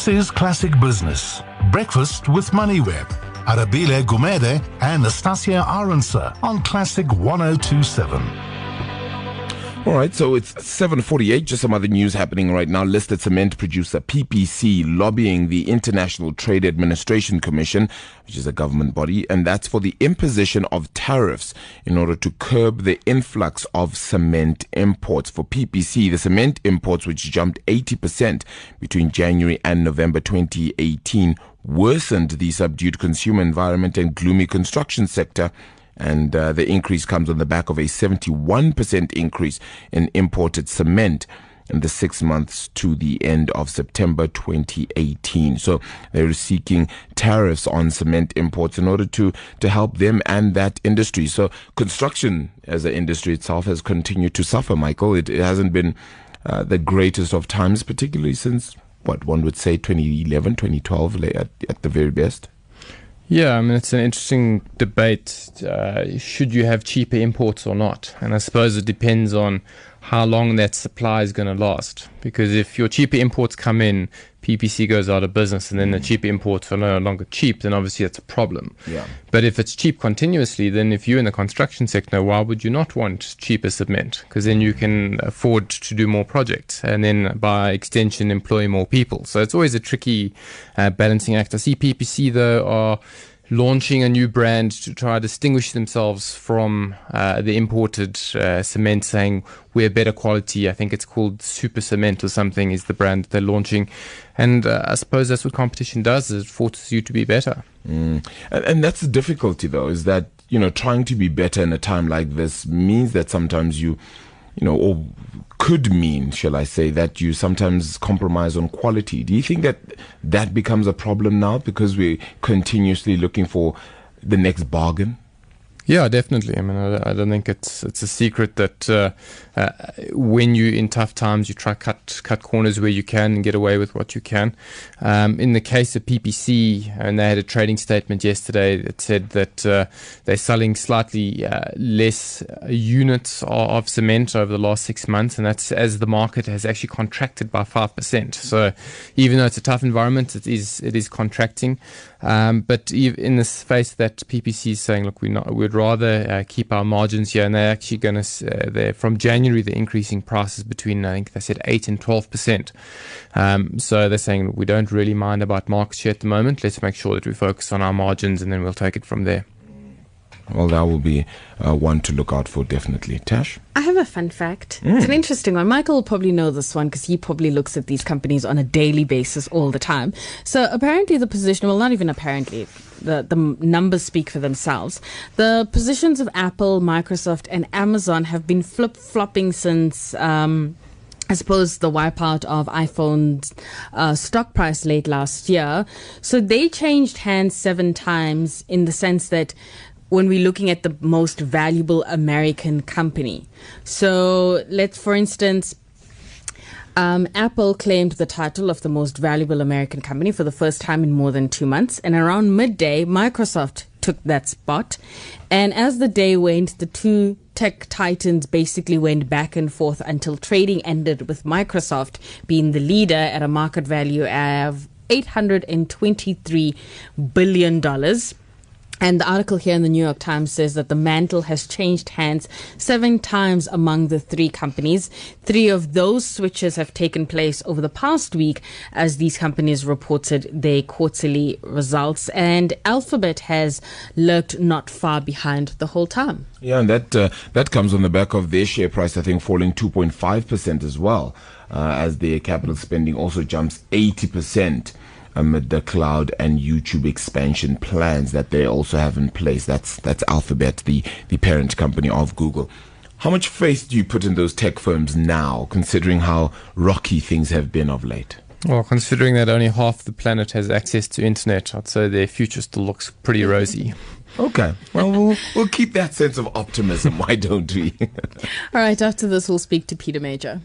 This is Classic Business. Breakfast with MoneyWeb. Arabile Gumede and Nastassia Arendse on Classic 1027. All right, so it's 7:48. Just some other news happening right now. Listed cement producer PPC lobbying the International Trade Administration Commission, which is a government body, and that's for the imposition of tariffs in order to curb the influx of cement imports. For PPC, the cement imports, which jumped 80% between January and November 2018, worsened the subdued consumer environment and gloomy construction sector and uh, the increase comes on the back of a 71% increase in imported cement in the six months to the end of September 2018. So they're seeking tariffs on cement imports in order to, to help them and that industry. So construction as an industry itself has continued to suffer, Michael. It, it hasn't been uh, the greatest of times, particularly since what one would say 2011, 2012 at, at the very best. Yeah, I mean, it's an interesting debate. Uh, should you have cheaper imports or not? And I suppose it depends on how long that supply is going to last. Because if your cheaper imports come in, PPC goes out of business, and then the cheaper imports are no longer cheap, then obviously it's a problem. Yeah. But if it's cheap continuously, then if you're in the construction sector, why would you not want cheaper cement? Because then you can afford to do more projects, and then by extension, employ more people. So it's always a tricky uh, balancing act. I see PPC though are launching a new brand to try to distinguish themselves from uh, the imported uh, cement, saying we're better quality. I think it's called Super Cement or something is the brand they're launching, and uh, I suppose that's what competition does: is it forces you to be better. Mm. And, and that's the difficulty, though, is that you know trying to be better in a time like this means that sometimes you, you know, or could mean, shall I say, that you sometimes compromise on quality. Do you think that that becomes a problem now because we're continuously looking for the next bargain? Yeah, definitely. I mean, I, I don't think it's it's a secret that uh, uh, when you in tough times, you try cut cut corners where you can and get away with what you can. Um, in the case of PPC, and they had a trading statement yesterday that said that uh, they're selling slightly uh, less units of, cement over the last six months, and that's as the market has actually contracted by five percent. So, even though it's a tough environment, it is it is contracting. Um, but in the space that PPC is saying, look, we're not, we'd rather uh, keep our margins here, and they're actually going to, uh, they're from January, they're increasing prices between, I think they said 8 and 12%. Um, so they're saying we don't really mind about market share at the moment. Let's make sure that we focus on our margins, and then we'll take it from there. Well, that will be uh, one to look out for, definitely. Tash? I have a fun fact. Mm. It's an interesting one. Michael will probably know this one because he probably looks at these companies on a daily basis all the time. So, apparently, the position, well, not even apparently, the, the numbers speak for themselves. The positions of Apple, Microsoft, and Amazon have been flip flopping since. Um, I suppose the wipeout of iPhone's uh, stock price late last year. So they changed hands seven times in the sense that when we're looking at the most valuable American company. So let's, for instance, um, Apple claimed the title of the most valuable American company for the first time in more than two months. And around midday, Microsoft took that spot. And as the day waned, the two tech titans basically went back and forth until trading ended with Microsoft being the leader at a market value of $823 billion. And the article here in the New York Times says that the mantle has changed hands seven times among the three companies. Three of those switches have taken place over the past week as these companies reported their quarterly results. And Alphabet has lurked not far behind the whole time. Yeah, and that uh, that comes on the back of their share price, I think, falling 2.5% as well, uh, as their capital spending also jumps 80% amid the cloud and YouTube expansion plans that they also have in place. That's that's Alphabet, the the parent company of Google. How much faith do you put in those tech firms now, considering how rocky things have been of late? Well, considering that only half the planet has access to internet, I'd say their future still looks pretty rosy. Okay. Well, we'll, we'll keep that sense of optimism. Why don't we? All right. After this, we'll speak to Peter Major.